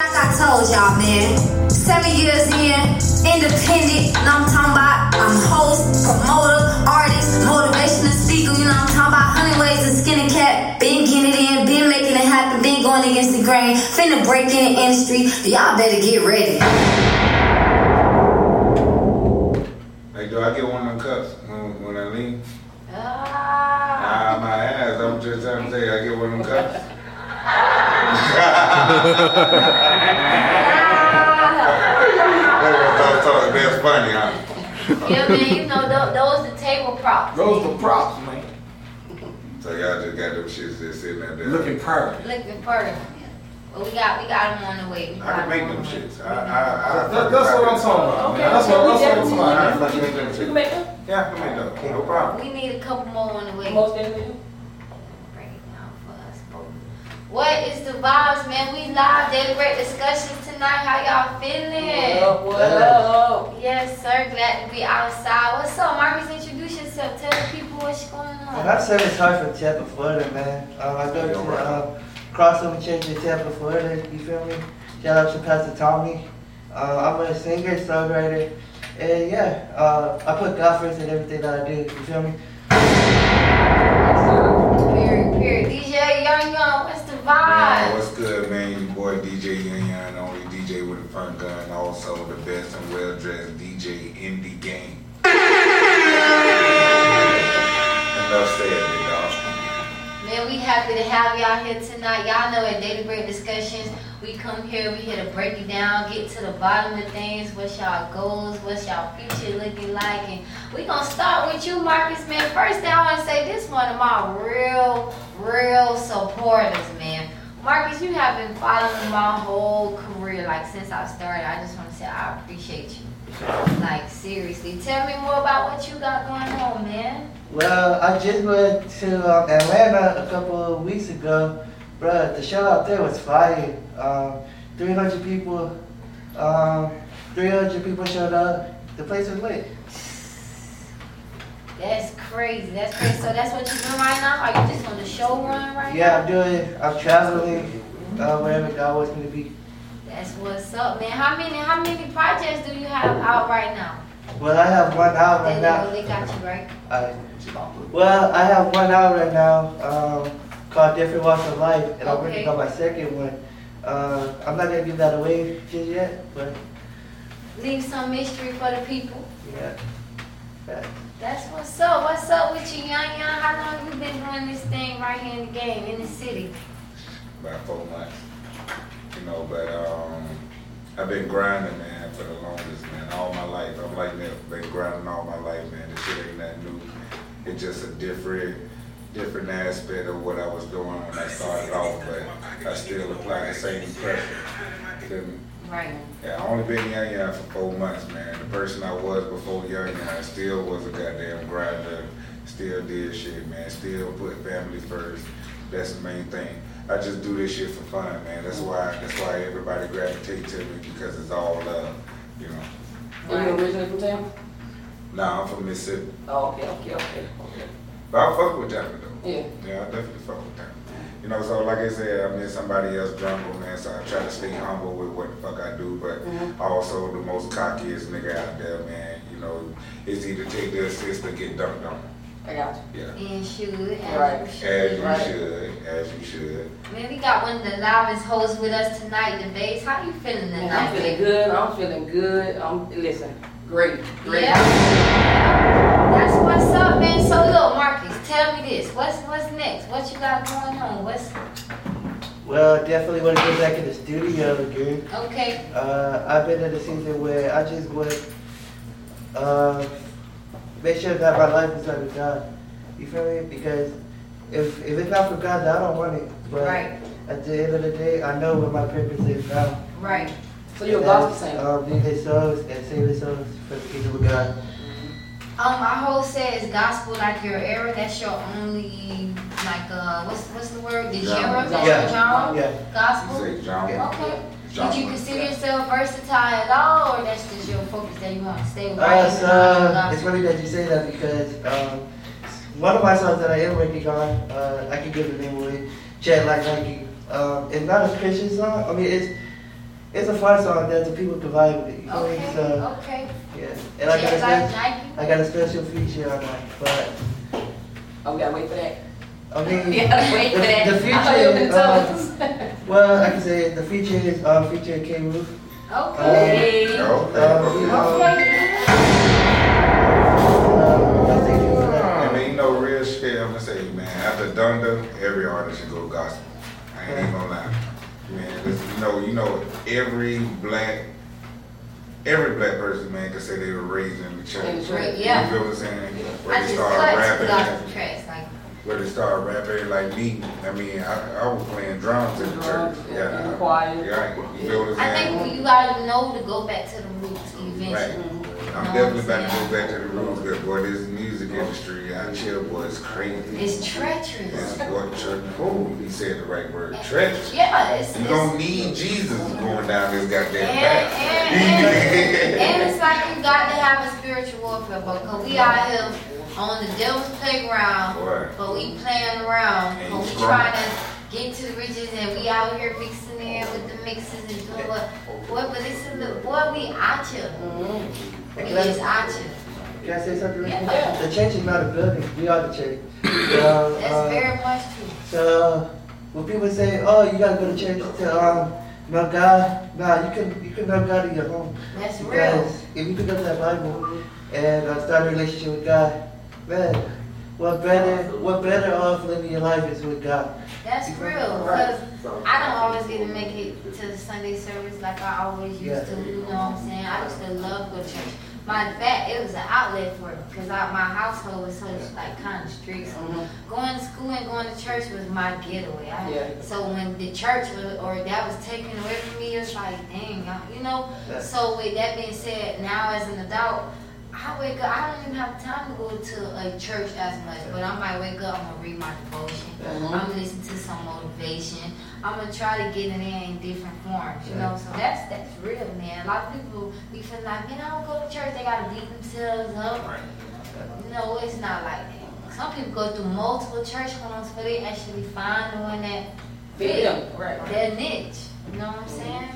Like I told y'all, man, seven years in, independent, you know what I'm talking about? I'm host, promoter, artist, motivational speaker, you know what I'm talking about? Hundred ways to skin a cat, been getting it in, been making it happen, been going against the grain, finna break in the industry. Y'all better get ready. Hey, do I get one of them cups when, when I leave? Ah. Ah, my ass. I'm just trying to say, I get one of them cups. Ah. That's funny, huh? yeah, man, you know, those, those the table props. Those the props, man. So y'all just got them shits just sitting out there. Looking perfect. Looking perfect. But we got, we got them on the way. We I can make them on shits. I, I, I, That- that's what I'm talking about. Okay, man. That's what, that's we what I'm definitely- talking about. can make them You can shits. make them? Yeah, I can make them. No problem. We need a couple more on the way. Most definitely. Break it down for us, both. What is the vibes, man? We live, daily great discussions tonight. How y'all feeling? What up? Yes, sir. Glad to be outside. What's up, Marcus? Introduce yourself. Tell the people what's going Well, on. I serve as hard from Tampa, Florida, man. Um, I go to um, Crossover Church in Tampa, Florida. You feel me? Shout out to Pastor Tommy. Uh, I'm a singer, songwriter, and yeah, uh, I put God first in everything that I do. You feel me? Period, period. DJ Young Young, what's Man, what's good, man? Your boy DJ the only DJ with a fun gun, also the best and well dressed DJ in the game. Enough said. Man, we happy to have y'all here tonight. Y'all know at Daily Break Discussions, we come here, we here to break it down, get to the bottom of things, what's y'all goals, what's y'all future looking like. And we gonna start with you, Marcus, man. First thing I wanna say, this one of my real, real supporters, man. Marcus, you have been following my whole career, like since I started. I just wanna say I appreciate you. Like seriously. Tell me more about what you got going on, man. Well, I just went to um, Atlanta a couple of weeks ago. Bruh, the show out there was fire. Um, 300 people, um, 300 people showed up. The place was lit. That's crazy. That's crazy. So that's what you're doing right now? Are you just on the show run right now? Yeah, I'm doing. I'm traveling uh, wherever God wants me to be. That's what's up, man. How many how many projects do you have out right now? Well, I have one out They, right now. they got you right. I, well, I have one out right now um, called Different Walks of Life, and I'm Okay. working on my second one. Uh, I'm not gonna give that away just yet, but Leave some mystery for the people. yeah. That's what's up. What's up with you, young young? How long you been doing this thing right here in the game, in the city? About four months. You know, but um, I've been grinding, man, for the longest, man, all my life. I'm like that, been grinding all my life, man. This shit ain't nothing new. It's just a different, different aspect of what I was doing when I started off, but I still apply the same pressure. Feel me? Right. Yeah, I only been Young Young for four months, man. The person I was before Young Young still was a goddamn grinder, still did shit, man. Still put family first. That's the main thing. I just do this shit for fun, man. That's why that's why everybody gravitate to me because it's all love, you know. Are you originally from town? Nah, I'm from Mississippi. Oh, okay, okay, okay, okay. But I fuck with Tampa though. Yeah. Yeah, I definitely fuck with Tampa. You know, so like I said, I'm in somebody else's jungle, man. So I try to stay humble with what the fuck I do, but Mhm. also the most cockiest nigga out there, man. You know, it's either take the assist or get dunked on. I got you. Yeah. And should, as Right. you As should. you Right. should, as you should. Man, we got one of the loudest hosts with us tonight, the bass. How you feeling Man, tonight? I'm feeling good. I'm feeling good. I'm listen. Great, great. Yeah. That's what's up, man. So look, Marcus, tell me this. What's what's next? What you got going on? What's Well, definitely want to get back in the studio again. okay? Uh, I've been in a season where I just want uh, make sure that my life is under God. You feel me? Because if if it's not for God, then I don't want it. But Right. at the end of the day, I know what my purpose is now. Right. So you're a gospel singer. Um, lead his souls and save his souls for the kingdom of God. Um, whole host is gospel like your era. That's your only like uh, what's what's the word? The Genre. genre. That's Yeah. your genre. Yeah. Gospel. say John. Yeah. Okay. Genre, Did you consider yourself versatile at all, or that's just your focus that you want to stay with? Uh, in so, the it's funny that you say that because um, one of my songs that I am working on, uh, I can give the name away, Chat Like Nike. Um, it's not a Christian song. I mean, it's it's a fun song that the people can vibe with. You know what I mean? Okay, So okay. yeah, and I got a special, I got a special feature on that. But Oh, we gotta wait for that. I mean, We gotta wait for that. the I feature. thought you were gonna uh, us. well, I can say the feature is uh, featuring K. Roof. Okay. Oh, Um, you know, Okay. uh, I think it's, uh, I mean, you know, real shit, I'm gonna say, man, after Donda, every artist should go gospel. I ain't even gonna lie. Man, this, you know, you know, every black, every black person, man, can say they were raised in the church. In. Right, yeah. You feel what I'm saying? Where I they just start rapping, tracks, like, where they start rapping like me. I mean, I, I was playing drums in the church. Drums, Yeah. in the choir. Yeah, you feel what I'm saying? I think you gotta know to go back to the roots eventually. Right. I'm know definitely about to go back to the roots, good boy. This music industry out here, boy, is crazy. It's treacherous. It's what church. Oh, he said the right word. Treacherous. Yeah, it's, You it's don't need Jesus going down this goddamn and, path. and, and, and it's like you got to have a spiritual warfare, because we out here on the devil's playground, Boy. but we playing around, Ain't but we strong. trying to get to the riches, and we out here mixing in with the mixes and doing what, boy, but this is the, boy, we out here. Mm-hmm. We just out here. Can I say something? real quick? Yeah. The church is not a building. We are the church. So, That's uh, very much true. So when people say, "Oh, you gotta go to church to um know God," nah, you can you can know God in your home. That's real. Because if you pick up that Bible and uh, start a relationship with God, man, what better what better off living your life is with God. That's real, because I don't always get to make it to the Sunday service like I always used Yeah. to, you know what I'm saying? I used to love go to church. My fact, it was an outlet for it, because my household was such, like, kind of strict. So going to school and going to church was my getaway. I, Yeah. So when the church was, or that was taken away from me, it's like, dang, I, you know? Yeah. So with that being said, now as an adult, I wake up, I don't even have time to go to a church as much, but I might wake up, I'm gonna read my devotion. Mhm. I'm gonna listen to some motivation. I'm gonna try to get it in different forms, you know. So that's that's real, man. A lot of people be feeling like, man, I don't go to church. They gotta beat themselves up. No, it's not like that. Some people go through multiple church homes before they actually find the one that Fit them, right. their niche. You know what I'm saying?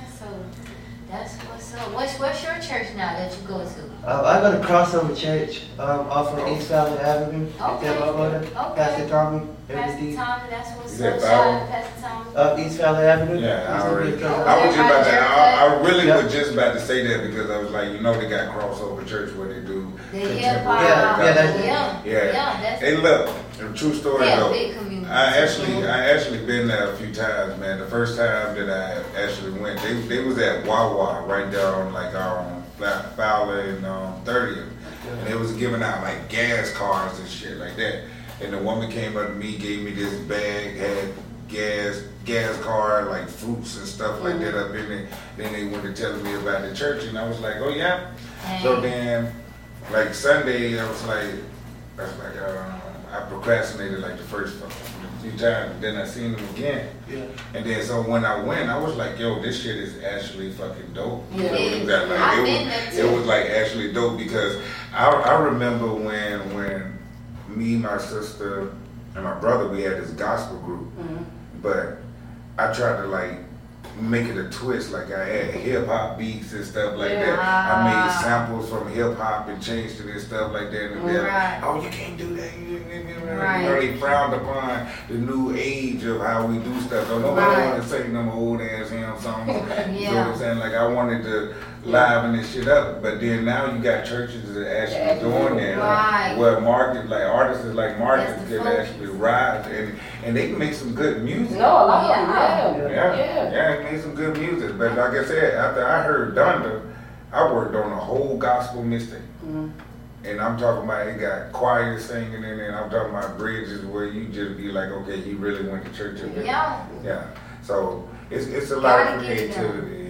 So that's what's up. What's what's your church now that you go to? Uh, I go to Crossover Church um, off of East Valley Avenue. in Okay. Tampa, Florida. Okay. Pastor Tommy, Pastor every Tommy, that's what's Is that up. Bow? Shout out to Pastor Tommy. Up East Valley Avenue. Yeah, I Used to be already. church. I was just about to. I, I really Yeah. was just about to say that because I was like, you know, they got crossover church where they do The contemporary hip hop. Yeah, yeah, that's- yeah, Yeah. yeah, that's Hey, look, true story yeah, though. I actually, I actually been there a few times, man. The first time that I actually went, they, they was at Wawa right there on like um Fowler and um 30th, and they was giving out like gas cards and shit like that. And the woman came up to me, gave me this bag, had gas gas card, like fruits and stuff like that up in it. Then they went to telling me about the church, and I was like, oh yeah. So then, like Sunday, I was like, I was like, um, I procrastinated like the first few times. Then I seen them again, Yeah. and then so when I went, I was like, yo, this shit is actually fucking dope. Yeah. So it was, that, like, I've it been was, there, it was like actually dope because I, I remember when when me, my sister, and my brother, we had this gospel group, Mhm. but I tried to like make it a twist. Like I had hip hop beats and stuff like that. I made samples from hip hop and changed it and stuff like that. And they're Right. like, oh, you can't do that. You, you, Right. know, they frowned upon the new age of how we do stuff. So nobody Right. wanted to sing them old ass hymn songs. You know what I'm saying? Like I wanted to liven this shit up. But then now you got churches that actually Yeah. doing that. Right. Where market like artists like Marcus That's can focus. actually rise and and they can make some good music. No, a lot of them, Yeah. Yeah, yeah. yeah, it made some good music. But like I said, after I heard Donda, I worked on a whole gospel mixtape. Mhm. And I'm talking about it got choir singing in it. I'm talking about bridges where you just be like, okay, he really went to church. Yeah. Yeah. So it's it's a lot Gotta of creativity in it, man.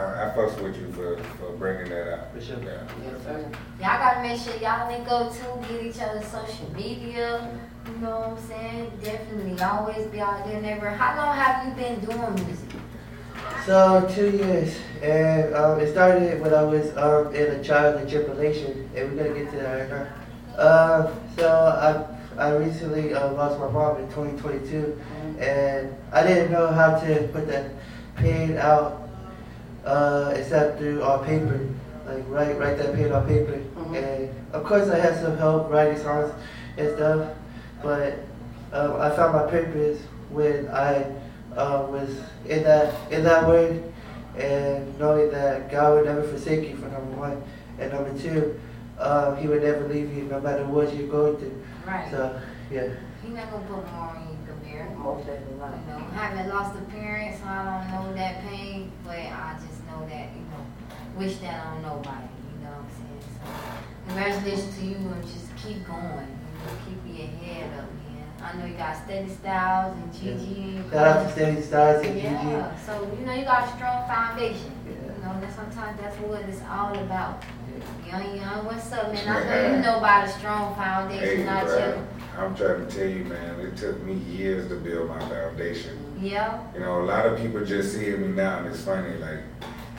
I, I fucks with you for, for bringing that out. For sure. Yeah. Yes, sir. Y'all gotta make sure y'all link go to, get each other social media. You know what I'm saying? Definitely always be out there never. How long have you been doing music? So two years, and um, it started when I was um, in a child in tribulation, and we're gonna get to that right now. Uh, so I I recently uh, lost my mom in 2022, and I didn't know how to put that pain out uh, except through our paper, like write write that pain on paper. Mhm. And of course, I had some help writing songs and stuff, but um, I found my purpose when I uh, was in that in that word and knowing that God would never forsake you for number one, and number two, um, He would never leave you no matter what you're going through. Right. So yeah. He not gonna put more on you, Kabir. Most definitely You not. know, having lost a parent, so I don't know that pain, but I just know that, you know, wish that on nobody, you know what I'm saying? So, congratulations to you and just keep going, you know, keep your head up, man. I know you got Steady Styles and Gigi. and Shout out to Steady Styles and Gigi. Yeah, so, you know, you got a strong foundation. Yeah. You know, that sometimes that's what it's all about. Young, young, what's up, man? I know you know about a strong Hey, foundation, not you. I'm trying to tell you, man, it took me years to build my foundation. Yeah, You know, a lot of people just seeing me now and it's funny, like,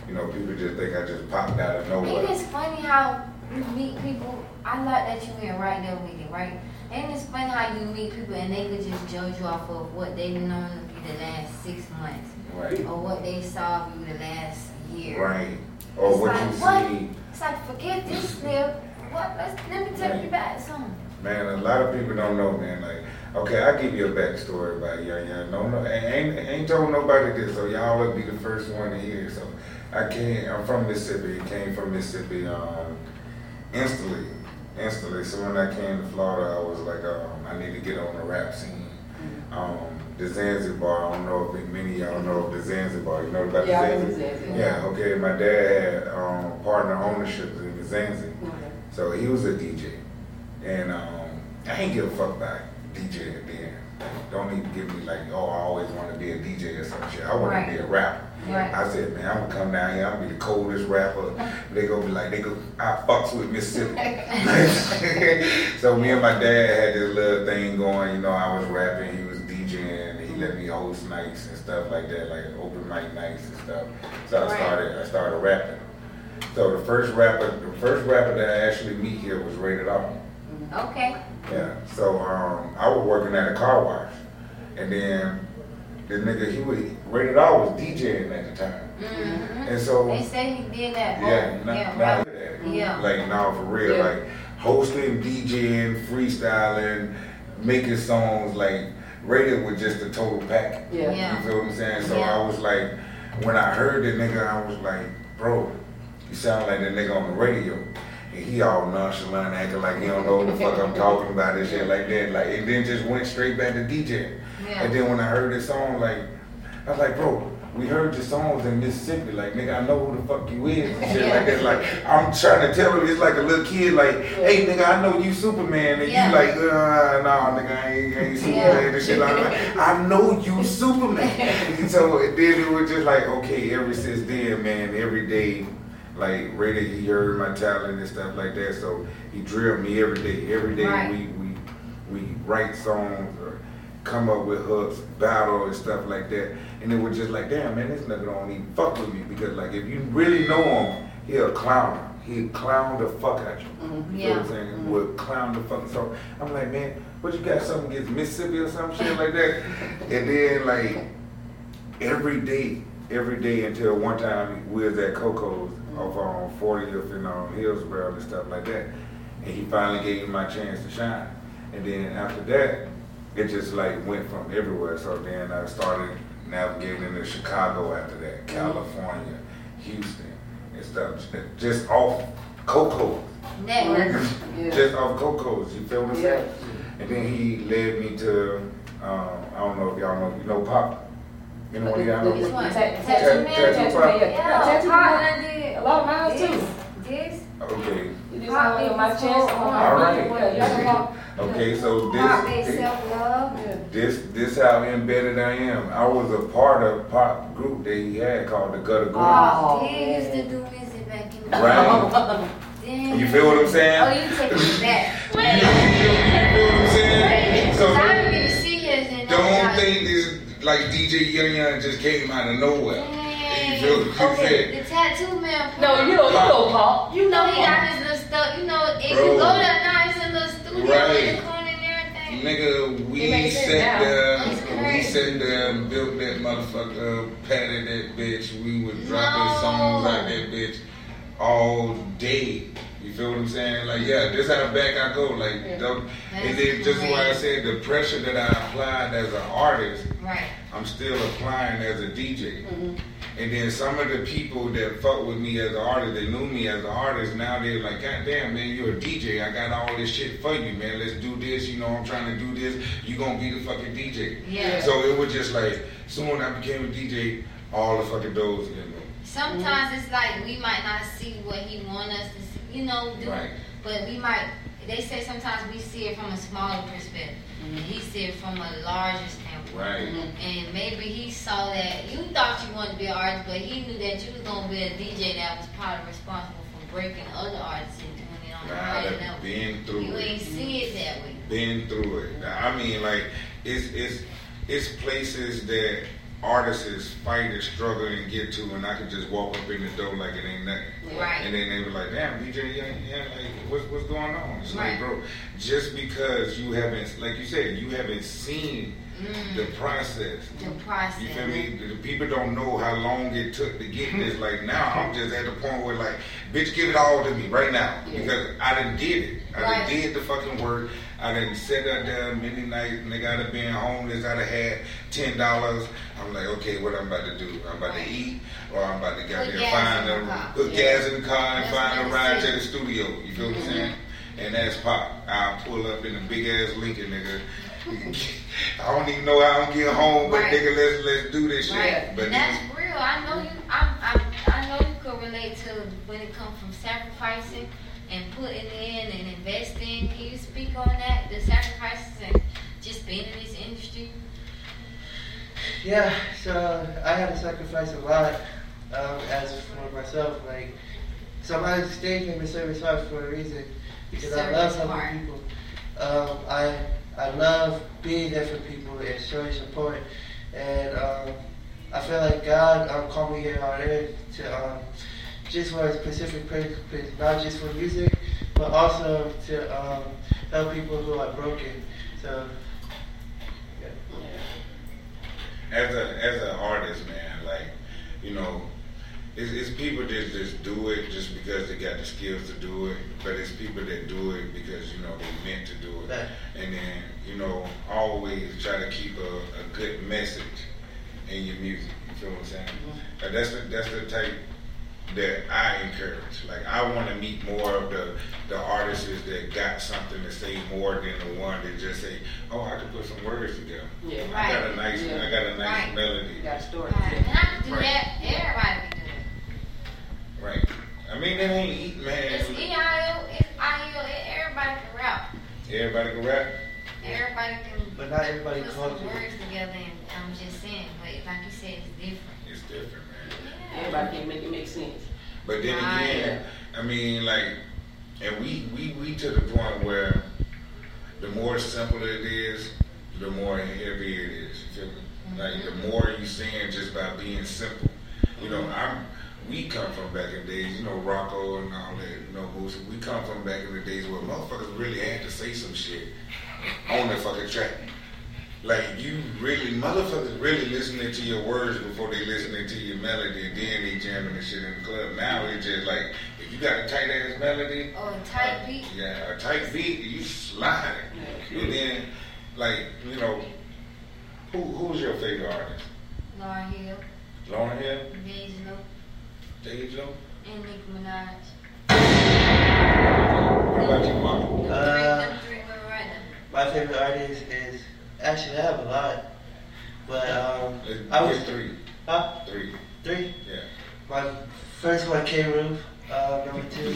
you know, people just think I just popped out of nowhere. It is funny how you meet people? I like that you went right there with it, right? And it's funny how you meet people and they could just judge you off of what they've known the last six months Right, or what they saw of you the last year? right. Or It's what like, you what? see. It's like forget this nigga. What? Let's let me take Right. you back some. Man, a lot of people don't know, man. Like, okay, I'll give you a backstory about Young Young. No, no, ain't ain't told nobody this, so y'all will be the first one to hear. So, I came. I'm from Mississippi. Came from Mississippi. Um, instantly, instantly. So when I came to Florida, I was like, um, I need to get on the rap scene. Um, the Zanzibar. I don't know if many of y'all know of the Zanzibar. You know about Yeah, the Zanzibar? Zanzibar. Yeah. Okay. My dad had um, partner ownership in the Zanzibar. Okay. So he was a DJ. And um, I ain't give a fuck about DJ then. Don't even give me like, oh, I always want to be a DJ or some shit. I want Right. to be a rapper. Right. I said, man, I'm gonna come down here. I'm gonna be the coldest rapper. They gonna be like, they go, I fucks with Mississippi. so me and my dad had this little thing going. You know, I was rapping, let me host nights and stuff like that, like open mic nights and stuff. So I started, I started rapping. So the first rapper, the first rapper that I actually meet here was Rated R. Okay. Yeah. So um, I was working at a car wash, and then the nigga he was Rated R was DJing at the time, Mm-hmm. and so They say he did that. yeah, not, yeah, not right. that. Yeah. Like now for real, Yeah. like hosting, DJing, freestyling, making songs. Like Rated was just a total pack. Yeah. Yeah. You feel what I'm saying? So Yeah. I was like, when I heard the nigga, I was like, bro, you sound like the nigga on the radio. And he all nonchalant, acting like he don't know what the fuck I'm talking about and shit like that. Like, and then just went straight back to DJ. Yeah. And then when I heard this song, like, I was like, bro, we heard your songs in Mississippi. Like, nigga, I know who the fuck you is and shit like that. Like, I'm trying to tell him, it's like a little kid, like, hey, nigga, I know you Superman. And Yeah. you like, uh, nah, nigga, I ain't, I ain't Superman and shit like that. I know you Superman. so then it was just like, okay, ever since then, man, every day, like, Rated, he heard my talent and stuff like that. So he drilled me every day. Every day Right. we, we, we write songs or come up with hooks, battle and stuff like that. And it was just like, damn, man, this nigga don't even fuck with me. Because, like, if you really know him, he'll clown. He'll clown the fuck out you. Mhm. You know what I'm Yeah. saying? Would clown the fuck. So I'm like, man, what you got something against Mississippi or some shit like that? And then like every day, every day until one time we was at Coco's off on 40th and um, Hillsborough and stuff like that. And he finally gave me my chance to shine. And then after that, it just like went from everywhere. So then I started navigating into Chicago after that, California, Houston and stuff. Just off Coco's. Network. Yeah. Just off Coco's, you feel what I'm saying? And then he led me to, um, I don't know if y'all know, you know Pop? You know what y'all know? Which one? Tattoo Tattoo man, man? tattoo man, yeah. Yeah, Tattoo man. done did A lot of mine this, too. this. Okay, You did Pop on my this chest, on my All feet, right. Well, you know, okay, so this, made self-love. this, this how embedded I am. I was a part of Pop group that he had called the Gutter Group. Oh, Oh, he used to do music back in the Right. Damn. You feel what I'm saying? Oh, you taking me back. You feel what I'm saying? So, I So didn't even see his and don't think this like DJ Young Young just came out of nowhere. You feel what I'm Okay, saying? the tattoo man. No, you know, you know, Paul. You know he got his little stuff. You know, if Bro. you go there now, it's a little studio in Right. the corner and everything. Nigga, we makes sense sat now. there, we Right. sat there and built that motherfucker, patted that bitch. We was dropping No. songs like that bitch all day. You feel what I'm saying? Like, yeah, this how back I go. Like, Yeah. don't- and then just why I great. said the pressure that I applied as an artist, Right. I'm still applying as a DJ. Mhm. And then some of the people that fuck with me as an artist, they knew me as an artist, now they're like, God damn, man, you're a DJ. I got all this shit for you, man. Let's do this. You know, I'm trying to do this. You gonna be the fucking DJ. Yeah. So it was just like, soon I became a DJ, all the fucking doors in me. Sometimes it's like we might not see what he want us to see, you know, do, Right. but we might. They say sometimes we see it from a smaller perspective, and he said from a larger standpoint. Right. And maybe he saw that you thought you wanted to be an artist, but he knew that you was gonna be a DJ that was probably responsible for breaking other artists and doing it on higher I've level. been through You it. ain't see it that way. been through it. I mean, like it's it's it's places that artists is fight and struggle and get to, and I can just walk up in the door like it ain't nothing. Right. And then they be like, "Damn, DJ, yeah, yeah, like what's what's going on?" It's Right. like, bro, just because you haven't, like you said, you haven't seen Mm. the process. The process. You feel me? The people don't know how long it took to get this. Like now, I'm just at the point where like, bitch, give it all to me right now Yeah. because I done did it. I Right. done did the fucking work. I didn't sit out there many nights. Nigga, I done been homeless. I done had ten dollars. I'm like, okay, what I'm about to do? I'm about Right. to eat, or I'm about to goddamn gas find in the a car. put Yeah. gas in the car and That's find a ride to the studio. You feel what I'm Mhm. saying? And that's pop. I'll pull up in a big ass Lincoln, nigga. I don't even know how I'm getting home, but Right. nigga, let's let's do this shit. But and that's real. I know you. I'm, I'm, I know you could relate to when it comes from sacrificing and putting in and investing. Can you speak on that? The sacrifices and just being in this industry. Yeah, so I had to sacrifice a lot um, as for myself. Like, somebody's stage name is Service Heart for a reason because I love helping people. Um, I I love being there for people and showing support, and um, I feel like God um, called me here on earth to um, just for a specific purpose, not just for music, but also to um, help people who are broken. So. Yeah. as a as an artist, man, like you know, it's, it's people that just do it just because they got the skills to do it, but it's people that do it because you know they meant to do it, Right. and then you know always try to keep a, a good message in your music. You feel what I'm saying? And that's the that's the type that I encourage. Like I want to meet more of the the artists that got something to say more than the one that just say, "Oh, I can put some words together." Yeah. I got a nice, Yeah. I got a nice Right. melody. You got a story. Right. And I can do Right. that. Everybody can do that. Right. I mean, it ain't eat, man. It's EIO. It's IEO. Everybody can rap. Everybody can rap. Everybody can But not everybody put calls some you. words together. And I'm just saying, but like you said, it's different. It's different, man. Everybody can make it make sense. But then Right. again, I mean, like, and we we we to the point where the more simple it is, the more heavy it is. You feel me? Mm-hmm. Like the more you saying just by being simple. You know, mm-hmm. I'm. We come from back in the days, you know, Rocco and all that, you know, Boosie. We come from back in the days where motherfuckers really had to say some shit on the fucking track. Like you really, motherfuckers really listening to your words before they listening to your melody, and then they jamming the shit in the club. Now it's just like if you got a tight ass melody, Or a tight beat. yeah, a tight beat, you slide it. And then, like you know, who who's your favorite artist? Lauryn Hill, Lauryn Hill, D'Angelo, Dejo. and Nicki Minaj. What about you, Mama? Uh, three, them three women right now. My favorite artist is actually I have a lot, but um, I was three, huh three, three. yeah. My first one, K. Roof. Uh, number two.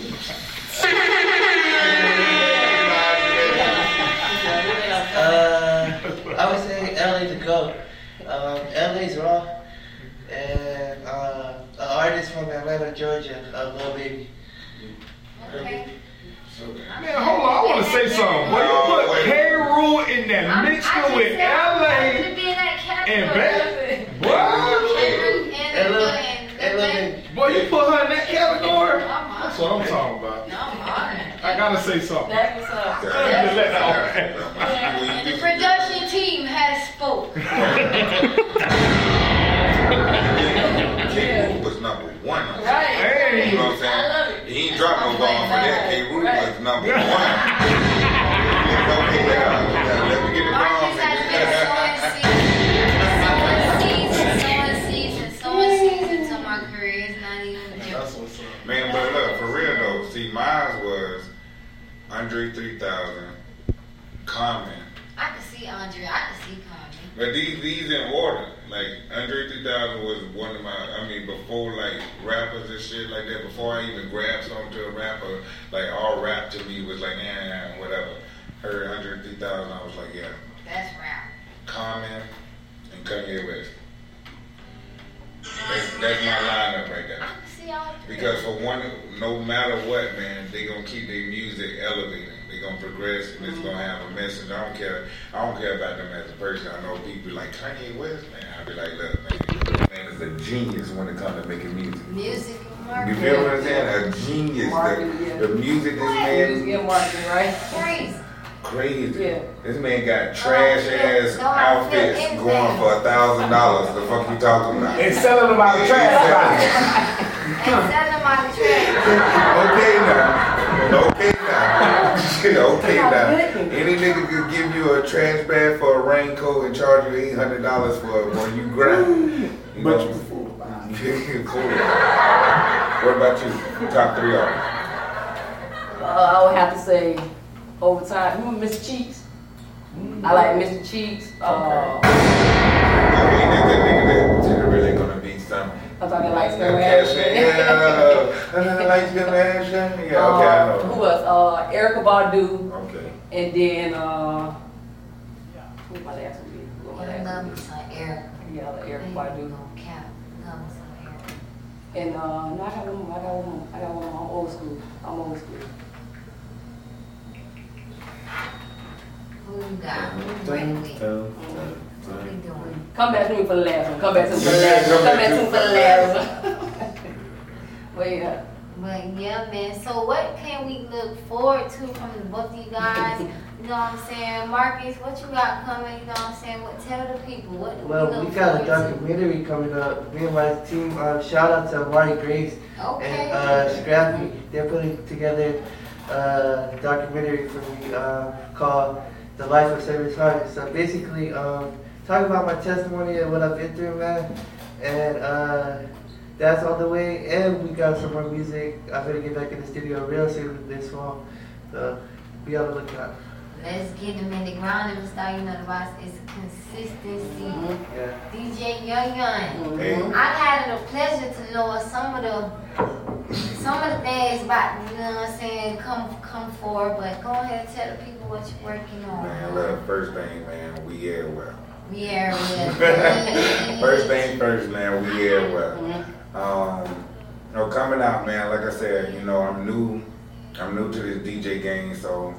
uh, I would say LA to go. Um, LA's raw, and uh, an artist from Atlanta, Georgia, uh, Lil Baby. Okay. Man, hold on. I want to say something. Boy, you put K. Rule in that I'm- mixture just with said I LA be in that and category. Bay. Boy, And, And and, Lil, and, and Lil boy, you put her in that category. I'm That's what I'm talking about. No, I'm honored. I gotta say something. That's what's up. Uh, just let that out. And the production team has spoken. go. K. Root was number one. on. Right. Hey. You know what I'm saying? I love it. He ain't dropped no bomb for that. K. Root Right. was number one. okay, yeah, Andre 3000, Common. I can see Andre. I can see Kanye. But these these in order. Like Andre 3000 was one of my. I mean, before like rappers and shit like that. Before I even grabbed onto a rapper, like all rap to me was like, yeah, yeah, whatever. Heard Andre 3000, I was like, yeah. That's rap. Common and Kanye West. That's, that's my lineup right there. I can see all three. Because for one, no matter what, man, they gonna keep their music elevating. They gonna progress, and it's mm-hmm. gonna have a message. I don't care. I don't care about them as a person. I know people like Kanye West, man. I be like, look, man, man is a genius when it comes to making music. music and You marketing. feel what I'm saying? A genius. Marketing, yeah. The, the music this Music man and marketing, right? Crazy. crazy. Yeah. This man got trash ass Don't have to feel outfits going for a thousand dollars. The fuck you talking about? And selling them out of trash. And send them out the trash. Okay now. Okay now. okay now. Any nigga could give you a trash bag for a raincoat and charge you eight hundred dollars for it when you grind. You But know? you fool. cool. What about you? Top three artists. Uh, I would have to say over time. Remember Mr. Cheeks? I like Mr. Cheeks. Uh, I mean, nigga, nigga, that that really gonna be something. I'm talking like That Slim cash in, Action. yeah. And then like Slim Action. Yeah, okay, I Uh, know. who was Uh, Erykah Badu. Okay. And then, uh, who my last one be? Who my I last love one me be? Yeah, the Erykah Ain't Badu. cap. Love me some Eric. And, uh, no, I got one more. I got one more. I got one more. I'm old school. I'm old school. Who you got? Who you breaking with? What we doing? Come back to me for the last one. Come back to me for the Yeah, last one. come Come back back to to me for the last one. But yeah. But yeah, man. So what can we look forward to from the both of you guys? You know what I'm saying? Marcus, what you got coming? You know what I'm saying? What tell the people what do Well, we we got a forward to? documentary coming up. Me and my team, uh, shout out to Amari Grace Okay. and uh, Scrappy. They're putting together a documentary for me uh, called The Life of Service Artist. So basically, um, talk about my testimony and what I've been through, man. And uh, that's all the way. And we got some more music. I'm gonna get back in the studio real soon this fall. So be on the lookout. Let's get them in the ground and start. You know the boss is consistency. Yeah. DJ Young Young. Hey. I had the pleasure to know some of the some of the things about you know what I'm saying come come forward, but go ahead and tell the people what you're working on. Man, look, first thing, man, we air well. Yeah, yeah. first thing first, man, we air well. Um, you know, coming out, man, like I said, you know, I'm new, I'm new to this DJ game, so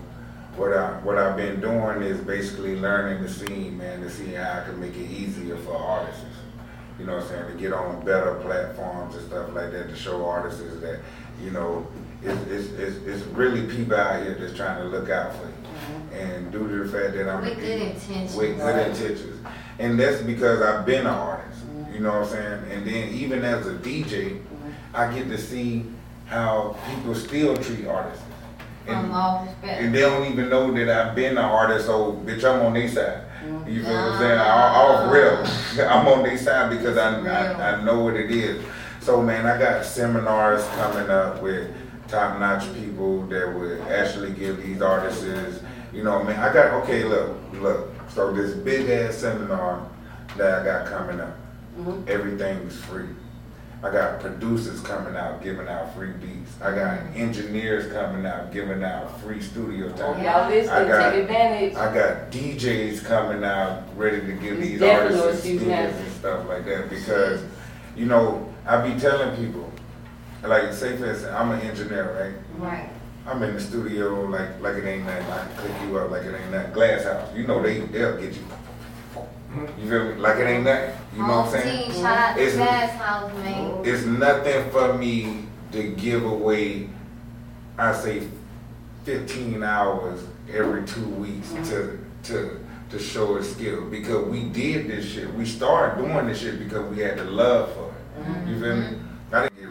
what I what I've been doing is basically learning the scene, man, to see how I can make it easier for artists. You know what I'm saying? To get on better platforms and stuff like that to show artists that, you know, it's, it's, it's, it's really people out here that's trying to look out for you. And due to the fact that I'm With good intentions. with good intentions. And that's because I've been an artist. You know what I'm saying? And then even as a DJ, I get to see how people still treat artists. And, and they don't even know that I've been an artist, so bitch, I'm on their side. You feel what I'm saying? All, all real. I'm on their side because I, I, I know what it is. So man, I got seminars coming up with top notch people that would actually give these artists, you know, man, I got okay, look, look. So this big ass seminar that I got coming up, mm-hmm. everything's free. I got producers coming out giving out free beats. I got engineers coming out giving out free studio oh, time. Y'all listen, I got- take advantage. I got DJs coming out ready to give these artists see skills and stuff like that because, you know, I be telling people, like say for instance, I'm an engineer, right? Right. I'm in the studio like like it ain't nothing. I can click you up like it ain't nothing. Glass house, you know they they'll get you. You feel me? Like it ain't nothing. You know what I'm saying? team, shout out to It's- Glass House, man. It's nothing for me to give away, I say, 15 hours every two weeks to to to show his skill because we did this shit. We started doing this shit because we had the love for it. You feel me? Mm-hmm.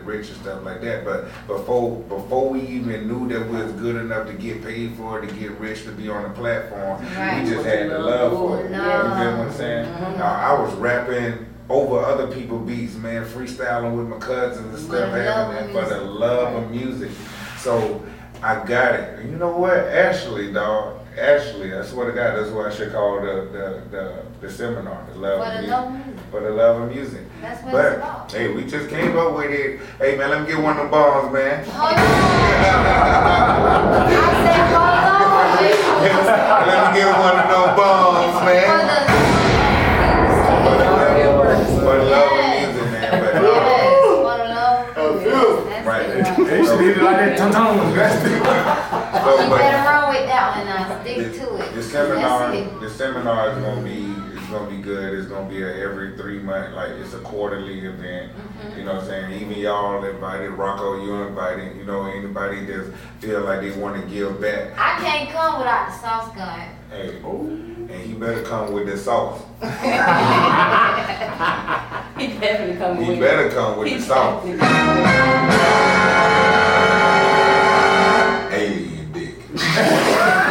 I didn't get rich and stuff like that, but before before we even knew that we was good enough to get paid for it, to get rich, to be on the platform, Right. we just had the love for it. You feel what I'm saying? Uh, I was rapping over other people beats, man, freestyling with my cousins and stuff, For the love having of that for the music. love of music. So I got it. And you know what? Ashley, dog. Ashley, I swear to God, that's what I should call the the, the, the seminar, the love For of music. Love of music. For the love of music. That's what but it's about. hey, we just came up with it. Hey man, let me get one of them bombs, man. Hold on. I said, hold on. let me get one of them bombs, For man. For the love of music, man. But, Yes, for the love of music. That's Right. They used to leave it like that. Tum tum. That's so, You but- better run with that one now. Stick The, to it. the seminar, That's the seminar is gonna be, it's gonna be good. It's gonna be a every three month, like it's a quarterly event. Mm-hmm. You know what I'm saying? Even y'all invited, Rocco, you invited. You know anybody that feel like they want to give back. I can't come without the sauce gun. Hey, and he better come with the sauce. He definitely come He with better come with He the sauce. definitely come Alien dick.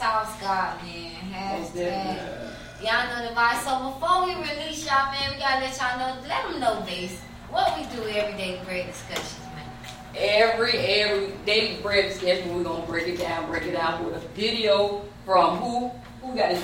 sauce guy, man. Hashtag. Y'all know the vibe. So before we release y'all, man, we gotta let y'all know, let them know this. What we do every day, great discussions, man. Every every day, bread discussion, we're gonna break it down, break it down with a video from who who got it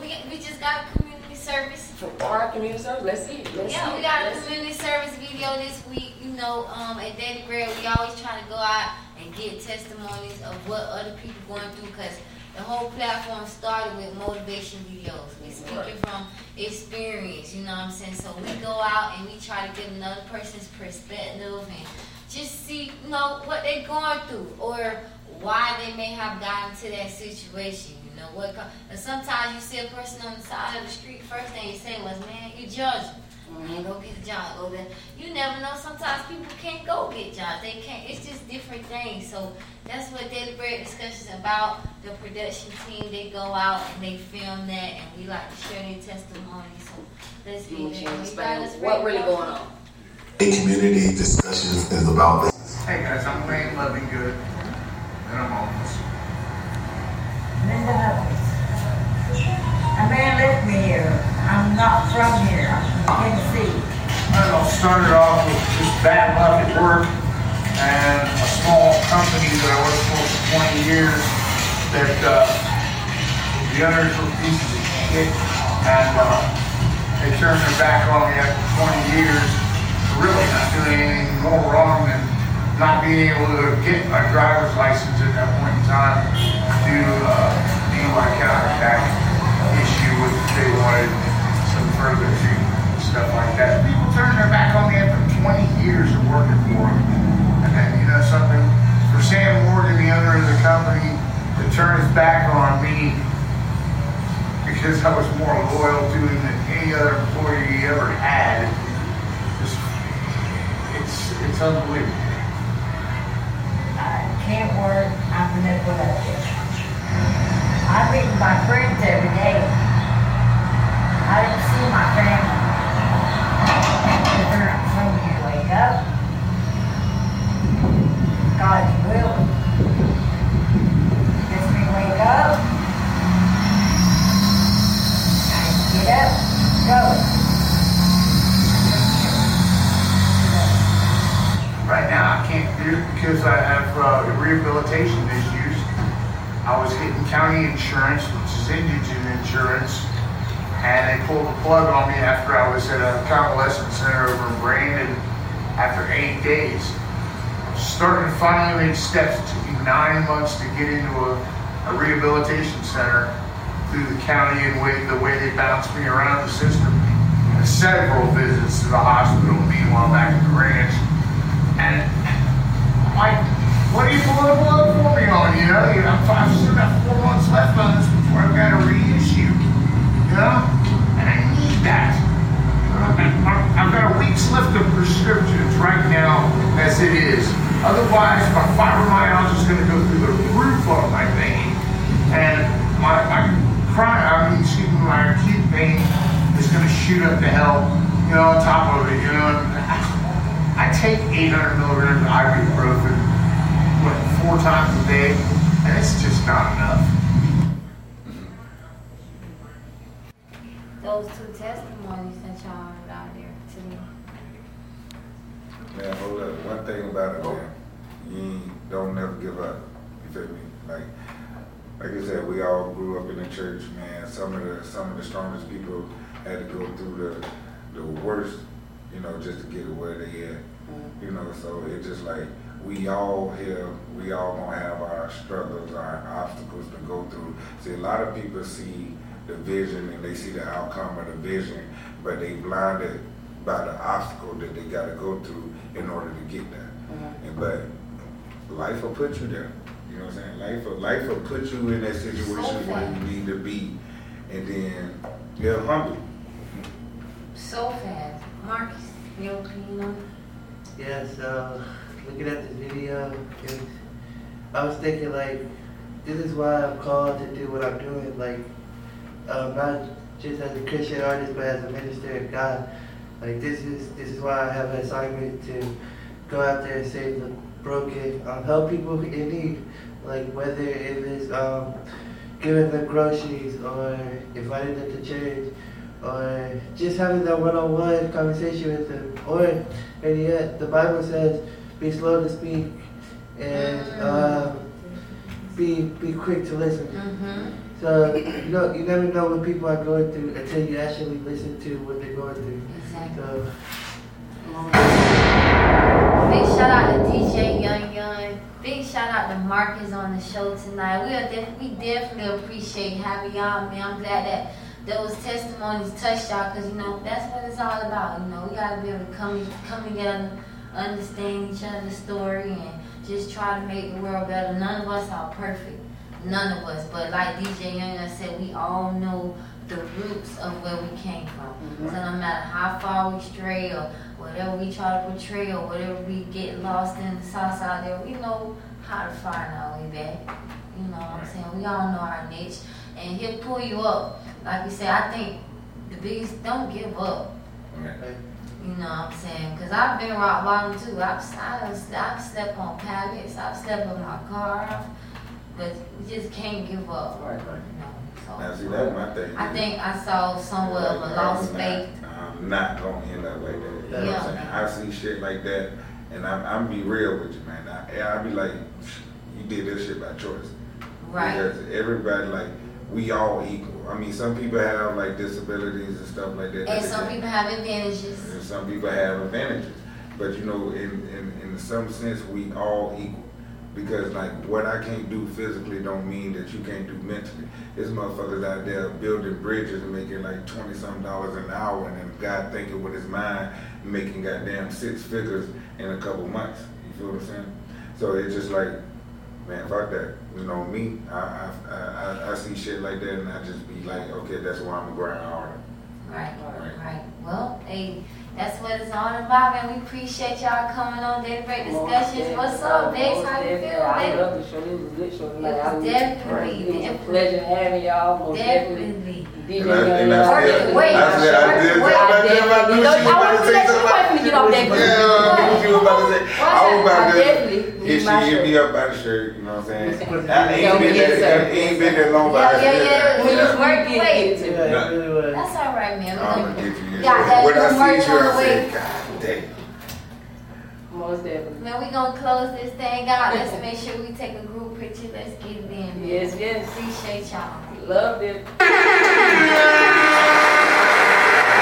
We, we just got community service. from our community service. Let's see. Let's Yeah, see. we got a Let's- community service video this week. You know, um, at Daily Bread, we always trying to go out and get testimonies of what other people going through because the whole platform started with motivation videos. We speaking from experience, you know what I'm saying? So we go out and we try to get another person's perspective and just see, you know, what they're going through or why they may have gotten to that situation. You know what? co- And sometimes you see a person on the side of the street. First thing you say was, "Man, you judging." Man, go get a job. Go there. You never know. Sometimes people can't go get jobs. They can't. It's just different things. So that's what Daily Bread discussions about. The production team they go out and they film that, and we like to share their testimony. So let's You get want it. to We explain got us what really going on? A community discussions is about this. Hey guys, I'm Wayne Lovingood, and I'm homeless. Linda Hubbard. A man left me here. I'm not from here. I'm. I don't know, started off with just bad luck at work and a small company that I worked for for 20 years that uh, the owners were pieces of shit and uh, they turned their back on me after 20 years really not doing anything more wrong than not being able to get my driver's license at that point in time due to uh, DUI counterattack issue with they wanted some further treatment stuff like that. People turn their back on me after 20 years of working for them. And then, you know something? For Sam Morgan, the owner of the company, to turn his back on me because I was more loyal to him than any other employee he ever had, it's, it's, it's unbelievable. I can't work. I'm manipulative. I meet my friends every day. I didn't see my friends. At a convalescent center over in Brandon after eight days. Starting to finally make steps. It took me nine months to get into a, a rehabilitation center through the county and way, the way they bounced me around the system. And several visits to the hospital, meanwhile back at the ranch. And I'm like, what are you pulling the plug for me on? You know, you know, I've still got four months left on this before I've got to reissue. You know, and I need that. I've got a week's left of prescriptions right now as it is. Otherwise, my fibromyalgia is going to go through the roof on my vein, and my, my chronic, I mean, excuse me, my acute pain is going to shoot up to hell. You know, on top of it, you know. I take 800 milligrams of ibuprofen what, four times a day, and it's just not enough. Those two testimonies that y'all heard out there today. Man, hold up. One thing about it, man, you ain't, don't never give up. You feel me? Like, like I said, we all grew up in the church, man. Some of the some of the strongest people had to go through the the worst, you know, just to get to where they at. Mm-hmm. You know, so it's just like we all here, we all gonna have our struggles, our obstacles to go through. See, a lot of people see the vision and they see the outcome of the vision, but they blinded by the obstacle that they gotta go through in order to get there. Mm-hmm. And but life will put you there. You know what I'm saying? Life will, life will put you in that situation where you need to be, and then you're humble. So fast. Marcus, your opinion on it? Yeah, so looking at this video, it, I was thinking like, this is why I'm called to do what I'm doing. Like, um, not just as a Christian artist, but as a minister of God. Like this is this is why I have an assignment to go out there and save the broken, um, help people in need. Like whether it is um, giving them groceries or inviting them to church or just having that one-on-one conversation with them. Or, and yet, the Bible says, be slow to speak and uh, be be quick to listen. Mm-hmm. So you know, you never know what people are going through until you actually listen to what they're going through. Exactly. So, Big shout out to DJ Young Young. Big shout out to Marcus on the show tonight. We are def- we definitely appreciate having y'all, man. I'm glad that those testimonies touched y'all because you know that's what it's all about. You know, we gotta be able to come come together, understand each other's story, and just try to make the world better. None of us are perfect, none of us. But like DJ Young Young said, we all know the roots of where we came from. Mm-hmm. So no matter how far we stray or whatever we try to portray or whatever we get lost in the sauce out there, we know how to find our way back. You know what I'm saying? We all know our niche. And he'll pull you up. Like you said, I think the biggest, don't give up. You know what I'm saying? Because I've been rock bottom too. I've, I've, I've slept on pallets. I've slept with my car off. But you just can't give up. Right, right. You know, so. Now, see, that's my thing. I think I saw somewhat of a lost faith. Not gonna end up like that. You know what I'm saying? I see shit like that, and I'm, I'm be real with you, man. I, I be like, you did this shit by choice. Right. Because everybody, like, we all equal. I mean, some people have like disabilities and stuff like that. And some people have advantages. And some people have advantages. But you know, in, in, in some sense, we all equal. Because like what I can't do physically don't mean that you can't do mentally. There's motherfuckers out there building bridges and making like twenty something dollars an hour, and then God thinking with his mind making goddamn six figures in a couple months. You feel what I'm saying? So it's just like Man, fuck that. You know me, I, I, I, I- I see shit like that and I just be like, okay, that's why I'm a grind harder. Right, Right. right. Well, hey, that's what it's all about, and we appreciate y'all coming on Daily Break Discussions. What's up, Bex? How you feel, I baby? love the show. It was a good show tonight. It was definitely, It was a pleasure having y'all. Most definitely. Definitely. DJ And I- and Young that's- Young. Wait, wait, I said, I did, wait, I I did, I definitely- knew No, she was I about wanted to to say let you something. wait for me to get off that Yeah, good. I knew she was about to say. I was about I to. Definitely If need she hit me up by the shirt, you know what I'm saying? I ain't been yes, that, ain't been that long by Yeah, the yeah, yeah. shirt. We was We working get it to it really was. That's all right, man. I'm gonna gonna get you. your Got that When I see merch you, on I the way. say, God damn. Most definitely. Man, we gonna close this thing out. Let's make sure we take a group picture. Let's get it in. man. Yes, yes. Appreciate y'all. Loved it.